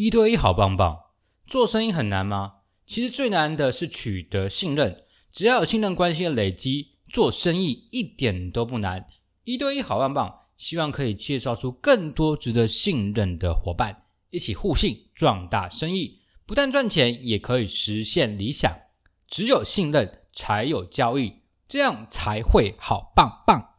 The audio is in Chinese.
一对一好棒棒。做生意很难吗？其实最难的是取得信任。只要有信任关系的累积做生意一点都不难。一对一好棒棒希望可以介绍出更多值得信任的伙伴一起互信壮大生意。不但赚钱也可以实现理想。只有信任才有交易这样才会好棒棒。